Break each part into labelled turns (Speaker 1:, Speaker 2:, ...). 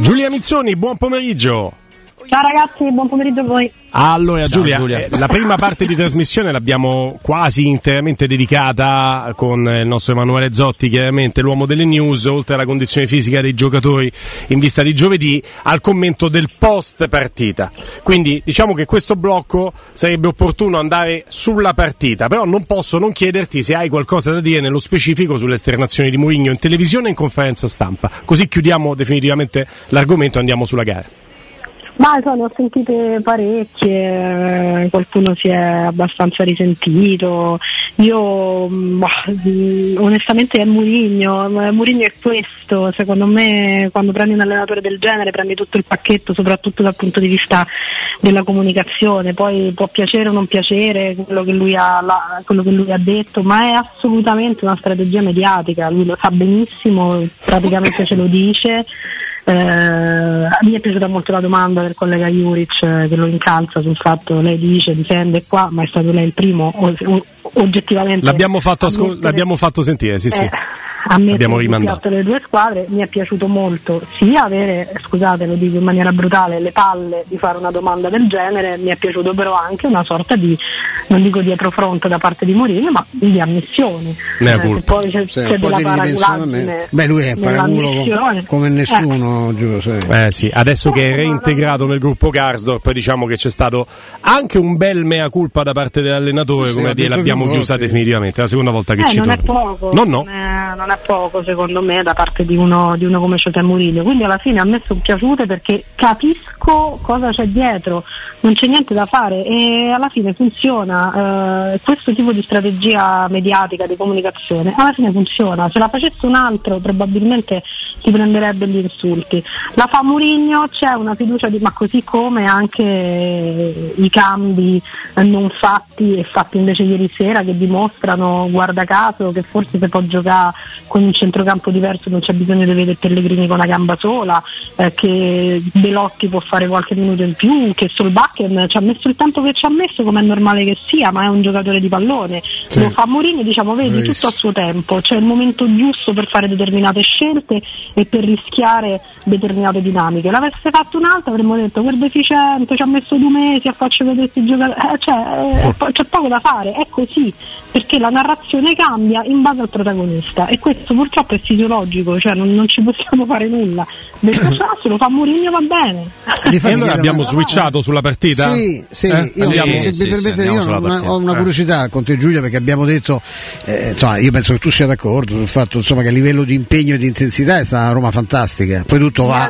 Speaker 1: Giulia Mizzoni, buon pomeriggio.
Speaker 2: Ciao ragazzi, buon pomeriggio a voi.
Speaker 1: Allora Giulia, Giulia. Eh, la prima parte di trasmissione l'abbiamo quasi interamente dedicata con il nostro Emanuele Zotti, chiaramente l'uomo delle news, oltre alla condizione fisica dei giocatori in vista di giovedì, al commento del post partita. Quindi diciamo che questo blocco sarebbe opportuno andare sulla partita, però non posso non chiederti se hai qualcosa da dire nello specifico sulle esternazioni di Mourinho in televisione e in conferenza stampa. Così chiudiamo definitivamente l'argomento e andiamo sulla gara.
Speaker 2: Ma ne ho sentite parecchie, qualcuno si è abbastanza risentito. Io bah, onestamente è Murigno, Murigno è questo, secondo me quando prendi un allenatore del genere prendi tutto il pacchetto, soprattutto dal punto di vista della comunicazione, poi può piacere o non piacere quello che lui ha, la, quello che lui ha detto, ma è assolutamente una strategia mediatica, lui lo sa benissimo, praticamente ce lo dice. Eh, mi è piaciuta molto la domanda del collega Juric eh, che lo incalza sul fatto lei dice difende qua ma è stato lei il primo o, oggettivamente
Speaker 1: l'abbiamo fatto, ascol- l'abbiamo fatto sentire sì, sì.
Speaker 2: Eh, a me abbiamo rimandato le due squadre mi è piaciuto molto sia avere, scusate lo dico in maniera brutale, le palle di fare una domanda del genere, mi è piaciuto però anche una sorta di, non dico dietro fronte da parte di Mourinho, ma di ammissione.
Speaker 1: Eh,
Speaker 2: poi c'è,
Speaker 3: Sì,
Speaker 2: c'è
Speaker 3: po'
Speaker 2: della paraculaggine.
Speaker 3: Beh, lui è paraculo come nessuno, giuro, sì.
Speaker 1: Eh sì, adesso che è reintegrato nel gruppo Karsdorp, diciamo che c'è stato anche un bel mea culpa da parte dell'allenatore,
Speaker 3: Sì,
Speaker 1: come dire, l'abbiamo chiusa definitivamente, la seconda volta che
Speaker 2: Eh,
Speaker 1: ci
Speaker 2: non è
Speaker 1: torna.
Speaker 2: poco,
Speaker 1: No, no.
Speaker 2: Non, è, poco secondo me da parte di uno, di uno come José Mourinho. Quindi alla fine a me sono piaciute perché capisco cosa c'è dietro, non c'è niente da fare e alla fine funziona. eh, questo tipo di strategia mediatica di comunicazione alla fine funziona. Se la facesse un altro probabilmente si prenderebbe gli insulti. La fa Mourinho, c'è una fiducia di ma così come anche i cambi non fatti e fatti invece ieri sera che dimostrano, guarda caso, che forse si può giocare con un centrocampo diverso, non c'è bisogno di vedere Pellegrini con una gamba sola, eh, che Belotti può fare qualche minuto in più, che Solbakken ci ha messo il tempo che ci ha messo, come è normale che sia, ma è un giocatore di pallone.
Speaker 3: Sì.
Speaker 2: Lo fa Mourinho, diciamo, vedi,
Speaker 3: Bravissimo.
Speaker 2: tutto a suo tempo, c'è il momento giusto per fare determinate scelte e per rischiare determinate dinamiche. L'avesse fatto un'altra avremmo detto quel deficiente, ci ha messo due mesi a farci vedere questi giocatori, eh, cioè, eh, c'è poco da fare, è così, perché la narrazione cambia in base al protagonista e questo purtroppo è fisiologico, cioè non, non ci possiamo fare nulla. Detto ciò, se lo fa Mourinho va bene.
Speaker 1: E allora abbiamo
Speaker 3: una-
Speaker 1: switchato sulla partita?
Speaker 3: Sì, sì,
Speaker 1: Eh?
Speaker 3: io,
Speaker 1: Andiamo.
Speaker 3: se
Speaker 4: Sì,
Speaker 3: mi
Speaker 4: sì,
Speaker 3: permette,
Speaker 4: sì,
Speaker 3: io ho una, ho una
Speaker 1: Eh.
Speaker 3: curiosità con te Giulia perché abbiamo detto, eh, insomma, io penso che tu sia d'accordo sul fatto insomma, che a livello di impegno e di intensità è stata una Roma fantastica, poi tutto va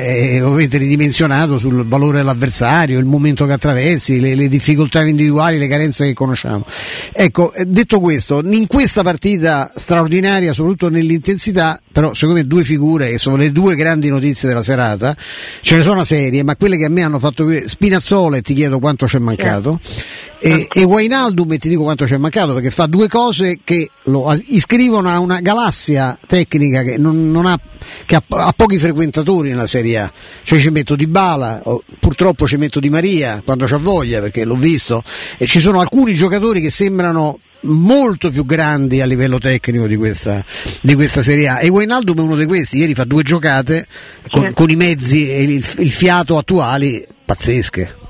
Speaker 3: eh, ovviamente ridimensionato sul valore dell'avversario, il momento che attraversi, le, le difficoltà individuali, le carenze che conosciamo. Ecco, eh, detto questo, in questa partita straordinaria, soprattutto nell'intensità, però secondo me due figure che sono le due grandi notizie della serata, ce ne sono una serie, ma quelle che a me hanno fatto Spinazzola e ti chiedo quanto c'è mancato e, e Wainaldum e ti dico quanto c'è mancato perché fa due cose che lo iscrivono a una galassia tecnica che, non, non ha, che ha, ha pochi frequentatori nella Serie A. Cioè ci metto Di Bala purtroppo ci metto Di Maria quando c'ha voglia perché l'ho visto e ci sono alcuni giocatori che sembrano molto più grandi a livello tecnico di questa, di questa Serie A. E Wijnaldum è uno di questi, ieri fa due giocate con, con i mezzi e il, il fiato attuali pazzesche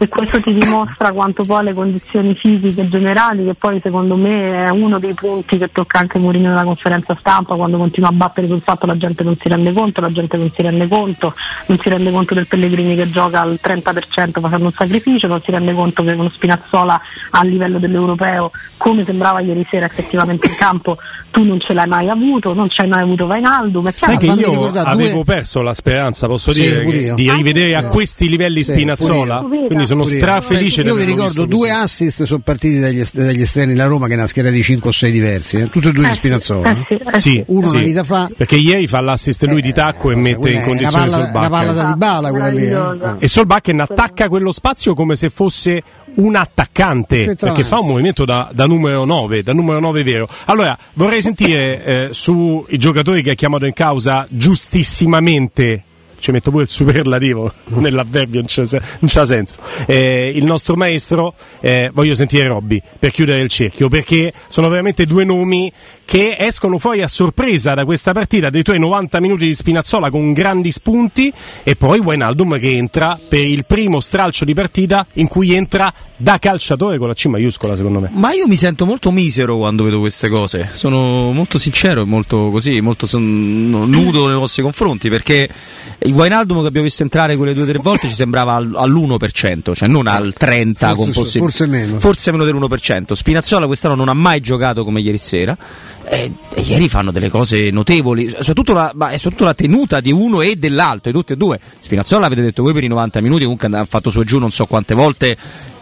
Speaker 2: e questo ti dimostra quanto poi le condizioni fisiche generali, che poi secondo me è uno dei punti che tocca anche Mourinho nella conferenza stampa, quando continua a battere sul fatto la gente non si rende conto, la gente non si rende conto, non si rende conto del Pellegrini che gioca al 30% facendo un sacrificio, non si rende conto che uno Spinazzola a livello dell'europeo, come sembrava ieri sera effettivamente in campo, tu non ce l'hai mai avuto, non ce l'hai mai avuto Vainaldo,
Speaker 1: Sai che io avevo
Speaker 3: due-
Speaker 1: perso la speranza, posso
Speaker 3: Sì,
Speaker 1: dire, che- di rivedere a questi livelli
Speaker 3: Sì,
Speaker 1: Spinazzola.
Speaker 2: pure io.
Speaker 1: Quindi sono strafelice
Speaker 3: Io vi ricordo due
Speaker 1: così.
Speaker 3: assist sono partiti dagli, est- dagli esterni della Roma che è una schiera di 5 o 6 diversi, eh? tutti e due
Speaker 2: Eh
Speaker 3: di
Speaker 2: sì,
Speaker 3: Spinazzola.
Speaker 2: eh sì, eh
Speaker 1: Sì,
Speaker 3: Uno
Speaker 1: sì.
Speaker 3: una vita fa.
Speaker 1: Perché ieri fa l'assist lui di tacco e mette in
Speaker 3: è
Speaker 1: condizione
Speaker 3: una palla, una palla da Dybala quella lì. eh.
Speaker 1: E Solbakken attacca quello spazio come se fosse un attaccante perché fa un movimento da, da numero 9 da numero 9 vero allora vorrei sentire eh, sui giocatori che ha chiamato in causa giustissimamente ci metto pure il superlativo nell'avverbio, non c'ha senso. Eh, il nostro maestro, eh, voglio sentire Robby per chiudere il cerchio, perché sono veramente due nomi che escono fuori a sorpresa da questa partita, dei tuoi 90 minuti di Spinazzola con grandi spunti e poi Wijnaldum che entra per il primo stralcio di partita in cui entra da calciatore con la C maiuscola secondo me.
Speaker 4: Ma io mi sento molto misero quando vedo queste cose, sono molto sincero e molto così, molto nudo nei vostri confronti perché il Wijnaldum che abbiamo visto entrare quelle due o tre volte ci sembrava al, all'1%, cioè non al 30%
Speaker 3: forse,
Speaker 4: possibilità.
Speaker 3: Forse meno.
Speaker 4: Forse meno dell'1%. Spinazzola quest'anno non ha mai giocato come ieri sera e, e, ieri fanno delle cose notevoli, soprattutto la, soprattutto la, tenuta di uno e dell'altro, di tutti e due. Spinazzola avete detto voi per i 90 minuti, comunque ha fatto su e giù non so quante volte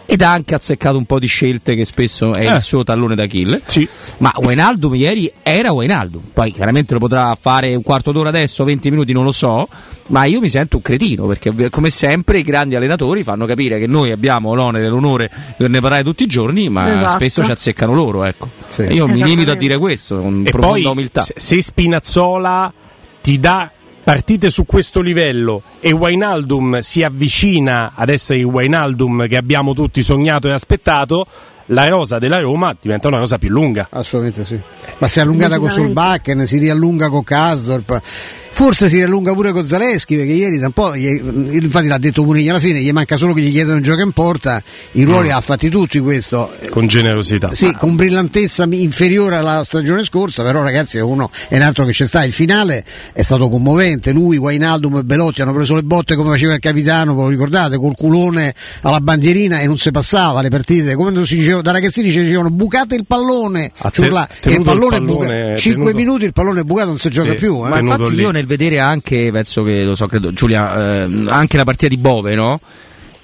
Speaker 4: ed ha anche azzeccato un po' di scelte che spesso è eh. il suo tallone d'Achille.
Speaker 1: Sì.
Speaker 4: Ma Wijnaldum ieri era Wijnaldum, poi chiaramente lo potrà fare un quarto d'ora adesso, 20 minuti, non lo so, ma io mi sento un cretino perché come sempre i grandi allenatori fanno capire che noi abbiamo l'onere e l'onore di ne parlare tutti i giorni, ma esatto. spesso ci azzeccano loro, ecco. Sì. Io mi limito a dire questo con
Speaker 1: e
Speaker 4: profonda
Speaker 1: poi,
Speaker 4: umiltà.
Speaker 1: Se Spinazzola ti dà partite su questo livello e Wainaldum si avvicina ad essere il Wainaldum che abbiamo tutti sognato e aspettato, la rosa della Roma diventa una rosa più lunga.
Speaker 3: Assolutamente sì. Ma si è allungata con Solbakken, si riallunga con Kasdorp Forse si riallunga pure con Zaleschi perché ieri un po', infatti l'ha detto Murigno alla fine, gli manca solo che gli chiedono un gioco in porta, i ruoli mm. ha fatti tutti questo.
Speaker 1: Con generosità.
Speaker 3: Sì, con brillantezza inferiore alla stagione scorsa, però ragazzi è uno è un altro che c'è sta. Il finale è stato commovente, lui, Wainaldum e Belotti hanno preso le botte come faceva il capitano, ve lo ricordate, col culone alla bandierina e non si passava le partite, come si diceva, da ragazzini ci dicevano bucate il pallone,
Speaker 1: cioè, te,
Speaker 3: il pallone
Speaker 1: il
Speaker 3: bucato, 5 minuti il pallone è bucato non si gioca
Speaker 1: sì,
Speaker 3: più. Eh.
Speaker 4: Ma infatti io nel vedere anche, penso che lo so, credo, Giulia, eh, anche la partita di Bove, no?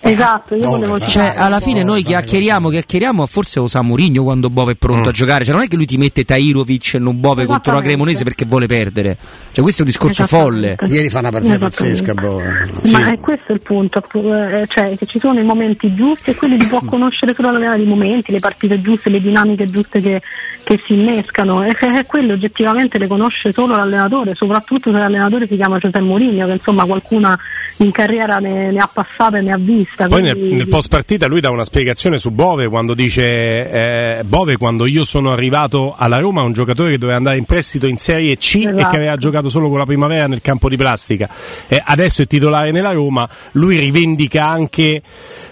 Speaker 2: Esatto, io volevo
Speaker 4: cioè, alla fine noi chiacchieriamo, chiacchieriamo, forse usa Murigno quando Bove è pronto mm. a giocare, cioè non è che lui ti mette Tairovic e non Bove contro la Cremonese perché vuole perdere, cioè questo è un discorso folle.
Speaker 3: Ieri fa una partita pazzesca Bove.
Speaker 2: Sì. Ma è questo il punto, eh, cioè che ci sono i momenti giusti e quelli li può conoscere solo la i momenti, le partite giuste, le dinamiche giuste che, che si innescano e che quello oggettivamente le conosce solo l'allenatore, soprattutto se l'allenatore si chiama Giuseppe Mourinho, che insomma qualcuna in carriera ne, ne ha passate e ne ha vista.
Speaker 1: Poi quindi... nel, nel, post partita lui dà una spiegazione su Bove quando dice eh, Bove quando io sono arrivato alla Roma un giocatore che doveva andare in prestito in Serie C esatto. e che esatto. aveva giocato solo con la primavera nel campo di plastica. Eh, adesso è titolare nella Roma, lui rivendica anche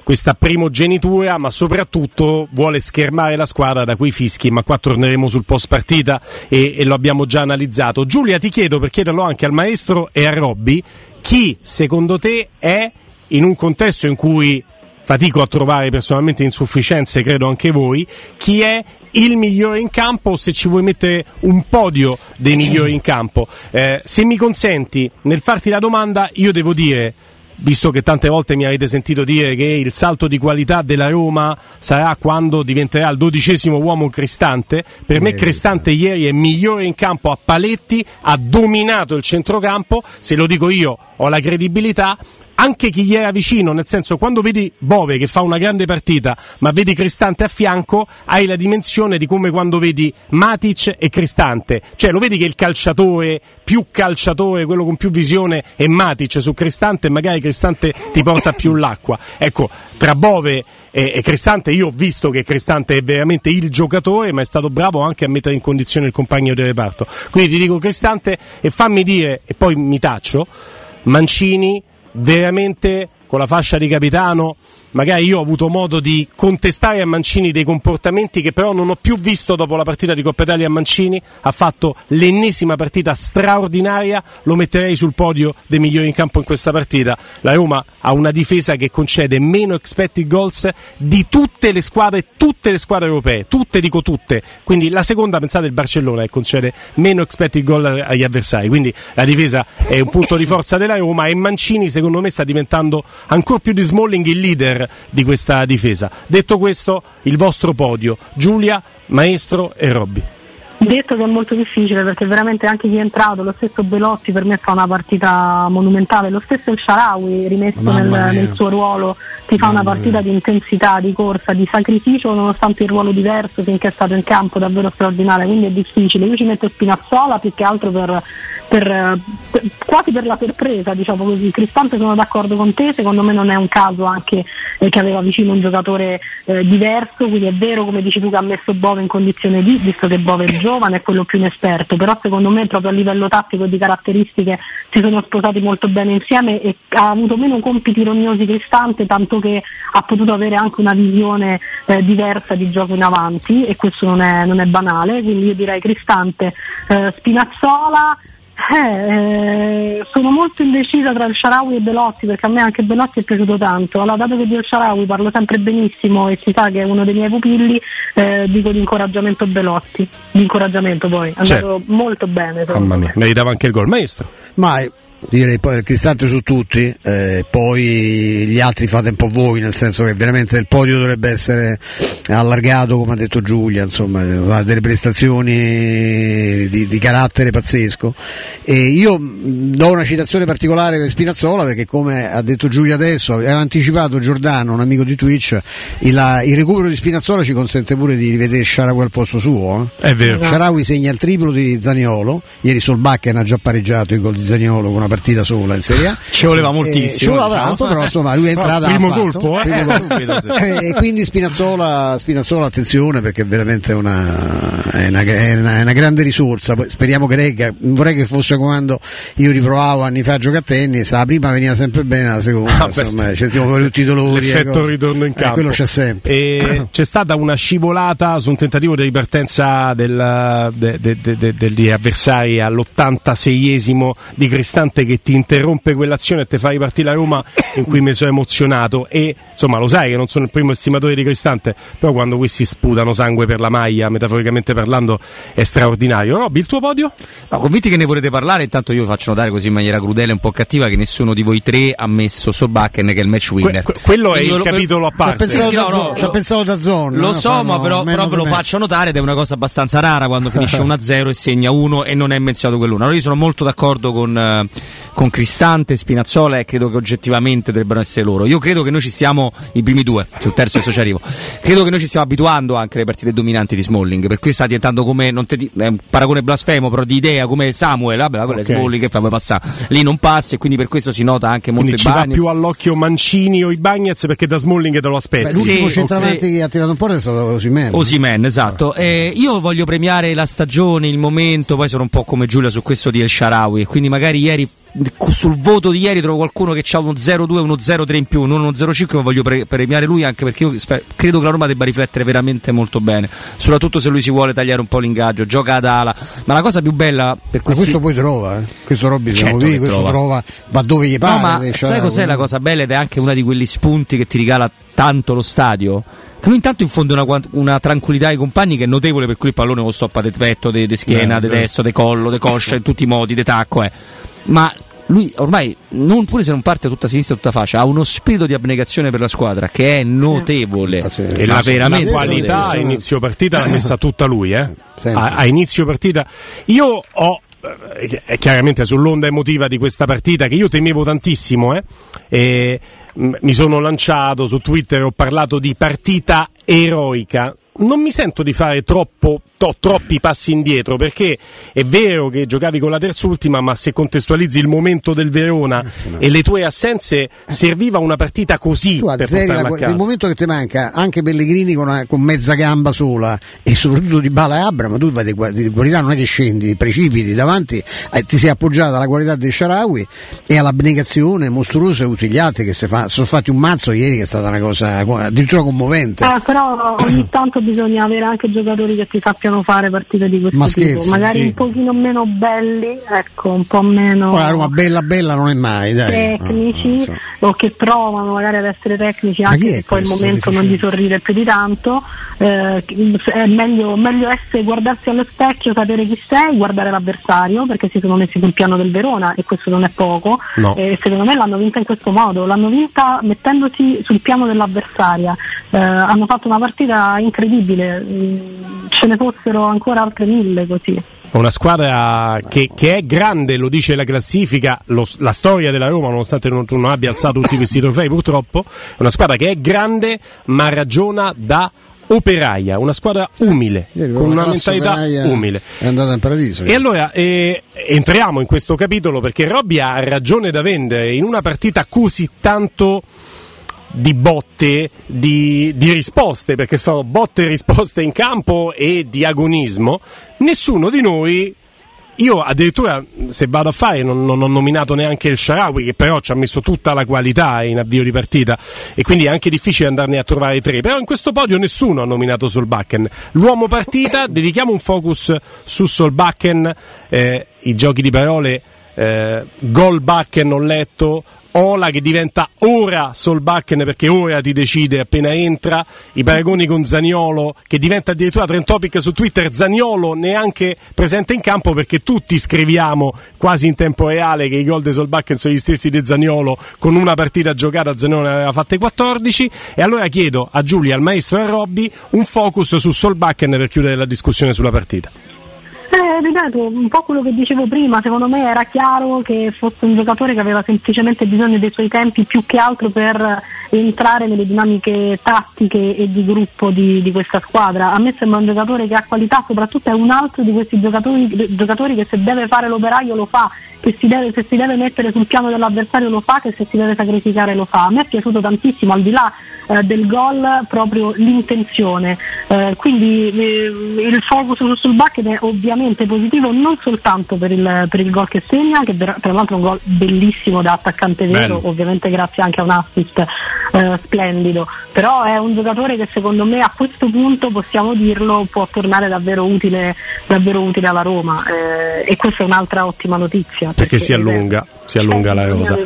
Speaker 1: questa primogenitura ma soprattutto vuole schermare la squadra da quei fischi, ma qua torneremo sul post partita e, e lo abbiamo già analizzato. Giulia ti chiedo per chiederlo anche al maestro e a Robby chi secondo te è in un contesto in cui fatico a trovare personalmente insufficienze, credo anche voi, chi è il migliore in campo o se ci vuoi mettere un podio dei migliori in campo. Eh, se mi consenti, nel farti la domanda, io devo dire visto che tante volte mi avete sentito dire che il salto di qualità della Roma sarà quando diventerà il dodicesimo uomo Cristante, per me Cristante ieri è migliore in campo a paletti, ha dominato il centrocampo, se lo dico io ho la credibilità, anche chi gli era vicino, nel senso quando vedi Bove che fa una grande partita, ma vedi Cristante a fianco, hai la dimensione di come quando vedi Matic e Cristante, cioè lo vedi che il calciatore, più calciatore, quello con più visione è Matic su Cristante e magari Cristante ti porta più l'acqua. Ecco, tra Bove e, e Cristante io ho visto che Cristante è veramente il giocatore, ma è stato bravo anche a mettere in condizione il compagno di reparto. Quindi ti dico Cristante e fammi dire, e poi mi taccio, Mancini veramente con la fascia di capitano magari io ho avuto modo di contestare a Mancini dei comportamenti che però non ho più visto dopo la partita di Coppa Italia a Mancini, ha fatto l'ennesima partita straordinaria, lo metterei sul podio dei migliori in campo in questa partita. La Roma ha una difesa che concede meno expected goals di tutte le squadre, tutte le squadre europee, tutte dico tutte, quindi la seconda pensate il Barcellona che concede meno expected goal agli avversari, quindi la difesa è un punto di forza della Roma e Mancini secondo me sta diventando ancora più di Smalling il leader di questa difesa. Detto questo, il vostro podio, Giulia, Maestro e Robby.
Speaker 2: Detto che è molto difficile perché veramente anche chi è entrato, lo stesso Belotti per me fa una partita monumentale, lo stesso il Sharawi rimesso nel, nel, suo ruolo ti fa Mamma una partita mia. di intensità, di corsa, di sacrificio nonostante il ruolo diverso finché è stato in campo davvero straordinario, quindi è difficile. Io ci metto Spinazzola più che altro per, per, per, quasi per la sorpresa, diciamo così. Cristante sono d'accordo con te, secondo me non è un caso anche eh, che aveva vicino un giocatore eh, diverso, quindi è vero come dici tu che ha messo Bove in condizione di, visto che Bove è giovane, è quello più inesperto, però secondo me proprio a livello tattico e di caratteristiche si sono sposati molto bene insieme e ha avuto meno compiti rognosi Cristante, tanto che ha potuto avere anche una visione eh, diversa di gioco in avanti e questo non è, non è banale, quindi io direi Cristante, eh, Spinazzola, eh, sono molto indecisa tra il Sharawi e Belotti perché a me anche Belotti è piaciuto tanto. Allora, dato che di Sharawi parlo sempre benissimo e si sa che è uno dei miei pupilli, eh, dico di incoraggiamento Belotti. Di incoraggiamento poi, è andato certo. molto bene.
Speaker 1: Mamma mia, meritava anche il gol, maestro.
Speaker 3: Ma direi poi il Cristante su tutti, eh, poi gli altri fate un po' voi, nel senso che veramente il podio dovrebbe essere allargato, come ha detto Giulia, insomma, ha delle prestazioni di, di carattere pazzesco. E io do una citazione particolare per Spinazzola perché come ha detto Giulia adesso, aveva anticipato Giordano, un amico di Twitch, il, il recupero di Spinazzola ci consente pure di rivedere Sharawi al posto suo.
Speaker 1: Eh? È vero.
Speaker 3: Sharawi segna il triplo di Zaniolo, ieri Solbakken ha già pareggiato i gol di Zaniolo con una partita sola in Serie A.
Speaker 4: Ci voleva moltissimo. Eh,
Speaker 3: ci voleva diciamo. tanto, però insomma lui è entrato.
Speaker 1: Primo colpo, eh? Primo
Speaker 3: colpo. Eh, e quindi Spinazzola, Spinazzola, attenzione perché è veramente una, è una, è una, è una grande risorsa. Speriamo che regga. Vorrei che fosse quando io riprovavo anni fa a giocare a tennis, la prima veniva sempre bene, la seconda ah, insomma, sentiamo fuori tutti i dolori.
Speaker 1: L'effetto ecco. ritorno in campo.
Speaker 3: Eh, quello c'è sempre.
Speaker 1: E c'è stata una scivolata su un tentativo di ripartenza del, de, de, de, degli avversari all'86esimo di Cristante parte che ti interrompe quell'azione e ti fa ripartire la Roma in cui mi sono emozionato. E insomma lo sai che non sono il primo estimatore di Cristante però quando questi sputano sangue per la maglia metaforicamente parlando è straordinario. Robby il tuo podio?
Speaker 4: No, convinti che ne volete parlare intanto io faccio notare così in maniera crudele e un po' cattiva che nessuno di voi tre ha messo Solbakken che è il match winner.
Speaker 1: que- quello è il lo, capitolo a parte
Speaker 3: ci ha pensato, sì, no, no, pensato da zona
Speaker 4: lo so ma però, però ve lo faccio notare ed è una cosa abbastanza rara quando finisce 1-0 e segna 1 e non è menzionato quell'uno. Allora io sono molto d'accordo con, eh, con Cristante, Spinazzola e credo che oggettivamente dovrebbero essere loro. Io credo che noi ci stiamo, i primi due, sul terzo adesso ci arrivo, credo che noi ci stiamo abituando anche alle partite dominanti di Smalling, per cui sta diventando come, non te, è un paragone blasfemo però di idea, come Samuel, vabbè, la okay. Smalling che fa, vuoi passare, lì non passi e quindi per questo si nota anche molto
Speaker 1: quindi ci va più all'occhio Mancini o i Bagnets perché da Smalling te lo aspetti.
Speaker 3: l'ultimo sì, centravanti sì. che ha tirato un po' è stato Osimen.
Speaker 4: Osimen, esatto. Eh, io voglio premiare la stagione, il momento, poi sono un po' come Giulia su questo di El Sharawi, quindi magari ieri sul voto di ieri trovo qualcuno che ha uno 0-2, uno 0-3 in più, non uno 0-5, ma voglio pre- premiare lui anche perché io sper- credo che la Roma debba riflettere veramente molto bene, soprattutto se lui si vuole tagliare un po' l'ingaggio, gioca ad ala, ma la cosa più bella per
Speaker 3: questi... questo poi trova, eh? questo Robby certo lì, questo trova. trova, va dove gli pare.
Speaker 4: No, ma sai cos'è la cosa bella ed è anche una di quegli spunti che ti regala tanto lo stadio? Che lui intanto infonde una, una, tranquillità ai compagni che è notevole per cui il pallone lo stoppa di petto, di schiena, di destro, di collo, di coscia, in tutti i modi, di tacco, eh. Ma lui ormai, non, pure se non parte tutta sinistra tutta faccia, ha uno spirito di abnegazione per la squadra che è notevole. Ah, sì.
Speaker 1: E la, veramente la qualità a inizio partita l'ha messa tutta lui, eh? a, a inizio partita. Io ho eh, è chiaramente sull'onda emotiva di questa partita che io temevo tantissimo eh? e mi sono lanciato su Twitter ho parlato di partita eroica non mi sento di fare troppo to, troppi passi indietro perché è vero che giocavi con la terz'ultima, ma se contestualizzi il momento del Verona e le tue assenze, serviva una partita così tu per portarla la,
Speaker 3: Il momento che ti manca, anche Pellegrini con, una, con mezza gamba sola e soprattutto di Bala e Abra, ma tu vai di, di qualità non è che scendi, precipiti davanti, eh, ti sei appoggiata alla qualità del Sharawi e all'abnegazione mostruosa e utiliate che si fa, sono fatti un mazzo ieri che è stata una cosa addirittura commovente.
Speaker 2: Eh, però ogni tanto bisogna avere anche giocatori che ti sappiano sappiano fare partite di questo Ma tipo, magari sì. un pochino meno belli, ecco, un po' meno
Speaker 3: Poi la Roma bella bella non è mai, dai.
Speaker 2: tecnici ah, so. o che provano magari ad essere tecnici anche se poi il momento non gli sorride più di tanto. Eh, è meglio, meglio essere, guardarsi allo specchio, sapere chi sei, guardare l'avversario perché si sono messi sul piano del Verona e questo non è poco.
Speaker 1: No.
Speaker 2: E secondo me l'hanno vinta in questo modo, l'hanno vinta mettendosi sul piano dell'avversaria. Eh, hanno fatto una partita incredibile, mm, ce ne fosse fossero ancora altre mille così.
Speaker 1: Una squadra che, che, è grande, lo dice la classifica, lo, la storia della Roma, nonostante non, non abbia alzato tutti questi trofei purtroppo, è una squadra che è grande ma ragiona da operaia, una squadra umile,
Speaker 3: Ieri,
Speaker 1: con una mentalità umile.
Speaker 3: È andata in paradiso.
Speaker 1: E allora eh, entriamo in questo capitolo perché Robby ha ragione da vendere in una partita così tanto di botte, di, di, risposte, perché sono botte e risposte in campo e di agonismo, nessuno di noi. Io addirittura se vado a fare non, non ho nominato neanche il Sharawi che però ci ha messo tutta la qualità in avvio di partita e quindi è anche difficile andarne a trovare tre, però in questo podio nessuno ha nominato Solbakken. L'uomo partita, dedichiamo un focus su Solbakken, eh, i giochi di parole, eh, gol Bakken ho letto, Ola che diventa ora Solbakken perché ora ti decide appena entra, i paragoni con Zaniolo che diventa addirittura trend topic su Twitter, Zaniolo neanche presente in campo perché tutti scriviamo quasi in tempo reale che i gol di Solbakken sono gli stessi di Zaniolo, con una partita giocata Zaniolo ne aveva fatte 14 e allora chiedo a Giulia, al maestro e a Robby un focus su Solbakken per chiudere la discussione sulla partita.
Speaker 2: Ripeto, un po' quello che dicevo prima, secondo me era chiaro che fosse un giocatore che aveva semplicemente bisogno dei suoi tempi più che altro per entrare nelle dinamiche tattiche e di gruppo di, di questa squadra. A me sembra un giocatore che ha qualità, soprattutto è un altro di questi giocatori, giocatori che se deve fare l'operaio lo fa che si deve, se si deve mettere sul piano dell'avversario lo fa, che se si deve sacrificare lo fa. A me è piaciuto tantissimo, al di là eh, del gol, proprio l'intenzione. Eh, quindi eh, il focus sul bucket è ovviamente positivo non soltanto per il, per il gol che segna, che tra l'altro è un gol bellissimo da attaccante vero, Bello. ovviamente grazie anche a un assist eh, splendido, però è un giocatore che secondo me a questo punto possiamo dirlo può tornare davvero utile, davvero utile alla Roma eh, e questa è un'altra ottima notizia
Speaker 1: perché, si allunga, si allunga la rosa.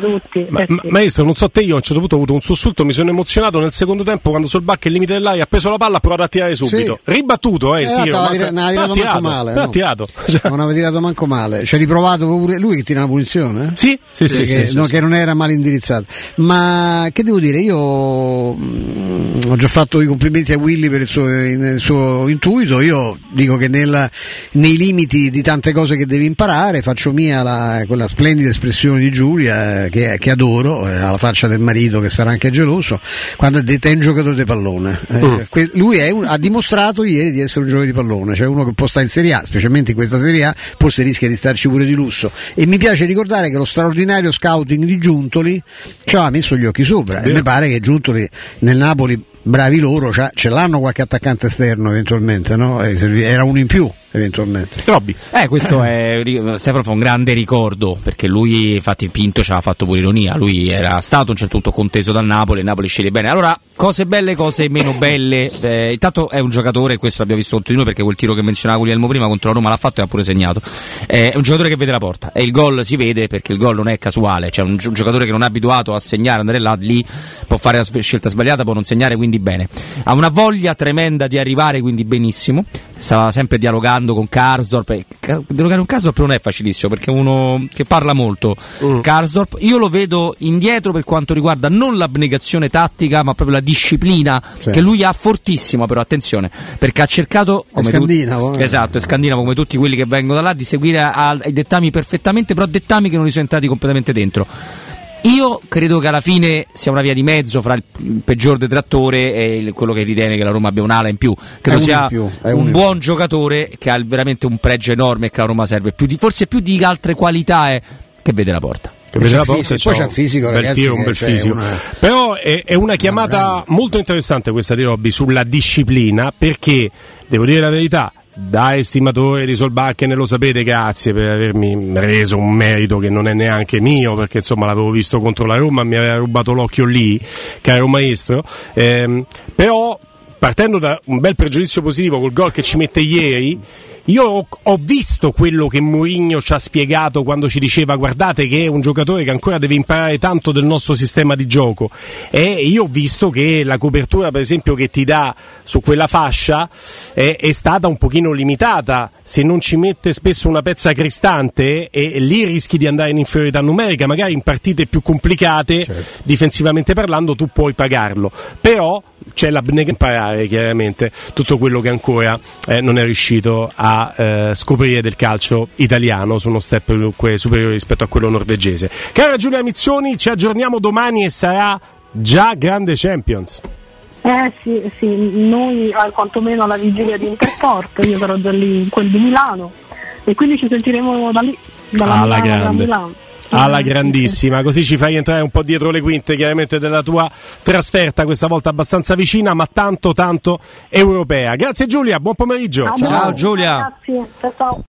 Speaker 1: Ma, ma, maestro, non so te, io a un certo punto ho avuto un sussulto, mi sono emozionato nel secondo tempo quando sul back il limite dell'aria ha preso la palla, ha provato a tirare subito. Sì. Ribattuto, eh, il
Speaker 3: eh,
Speaker 1: tiro.
Speaker 3: Manca, tira, non ha tirato manco male.
Speaker 1: No. tirato.
Speaker 3: Non aveva tirato manco male. Ci ha riprovato pure lui che tira una punizione? Eh?
Speaker 1: Sì, sì, sì.
Speaker 3: Che,
Speaker 1: sì,
Speaker 3: no,
Speaker 1: sì,
Speaker 3: che non era mal indirizzato. Ma che devo dire, io mh, ho già fatto i complimenti a Willy per il suo, il suo intuito, io dico che nel, nei limiti di tante cose che devi imparare faccio mia la, quella splendida espressione di Giulia eh, che, che, adoro, eh, alla faccia del marito che sarà anche geloso, quando ha detto è un giocatore di pallone. Eh, mm. que- lui un, ha dimostrato ieri di essere un giocatore di pallone, cioè uno che può stare in Serie A, specialmente in questa Serie A, forse rischia di starci pure di lusso. E mi piace ricordare che lo straordinario scouting di Giuntoli ci ha messo gli occhi sopra e mi pare che Giuntoli nel Napoli bravi loro, ce l'hanno qualche attaccante esterno eventualmente, no? era uno in più eventualmente.
Speaker 4: Robby. Eh, questo è Stefano fa un grande ricordo perché lui, infatti, Pinto ci ha fatto pure ironia. Lui era stato a un certo punto conteso dal Napoli, il Napoli sceglie bene. Allora, cose belle, cose meno belle. Eh, intanto è un giocatore, questo l'abbiamo visto contro di noi perché quel tiro che menzionava Guglielmo prima contro la Roma l'ha fatto e ha pure segnato. Eh, è un giocatore che vede la porta e il gol si vede perché il gol non è casuale. Cioè, un, un giocatore che non è abituato a segnare, andare là, lì può fare la scelta sbagliata, può non segnare, quindi bene. Ha una voglia tremenda di arrivare, quindi benissimo. Stava sempre dialogando con Karsdorp. Dialogare con Karsdorp non è facilissimo perché è uno che parla molto. Mm. Karsdorp, io lo vedo indietro per quanto riguarda non l'abnegazione tattica, ma proprio la disciplina sì. che lui ha fortissima. Però attenzione, perché ha cercato.
Speaker 3: Come è scandinavo.
Speaker 4: Tu, eh. esatto, è scandinavo come tutti quelli che vengono da là, di seguire ai dettami perfettamente, però dettami che non li sono entrati completamente dentro io credo che alla fine sia una via di mezzo fra il peggior detrattore e quello che ritiene che la Roma abbia un'ala in più. Credo sia più, un buon giocatore che ha veramente un pregio enorme e che la Roma serve più di, forse più di altre qualità è che vede la porta.
Speaker 3: Che vede la porta poi c'è un fisico,
Speaker 1: bel
Speaker 3: ragazzi,
Speaker 1: tiro, un bel fisico. Una... Però è, è, una chiamata una molto interessante questa di Robby sulla disciplina perché, devo dire la verità, da estimatore di Solbakken lo sapete grazie per avermi reso un merito che non è neanche mio perché insomma l'avevo visto contro la Roma mi aveva rubato l'occhio lì caro maestro. Eh, però partendo da un bel pregiudizio positivo col gol che ci mette ieri io ho, ho visto quello che Mourinho ci ha spiegato quando ci diceva guardate che è un giocatore che ancora deve imparare tanto del nostro sistema di gioco e io ho visto che la copertura per esempio che ti dà su quella fascia è, è stata un pochino limitata. Se non ci mette spesso una pezza cristante e lì rischi di andare in inferiorità numerica magari in partite più complicate certo. difensivamente parlando tu puoi pagarlo. Però c'è l'abnegazione imparare chiaramente tutto quello che ancora eh, non è riuscito a eh, scoprire del calcio italiano su uno step superiore rispetto a quello norvegese. Cara Giulia Mizzoni, ci aggiorniamo domani e sarà già grande Champions.
Speaker 2: Eh sì, sì, noi eh, quantomeno alla vigilia di Interport, io sarò già lì in quel di Milano e quindi ci sentiremo da lì, dalla
Speaker 1: alla
Speaker 2: Milano,
Speaker 1: grande.
Speaker 2: Milano.
Speaker 1: Alla grandissima, così ci fai entrare un po' dietro le quinte chiaramente della tua trasferta, questa volta abbastanza vicina ma tanto tanto europea. Grazie Giulia, buon pomeriggio.
Speaker 4: Ciao Giulia.
Speaker 2: Grazie, ciao ciao.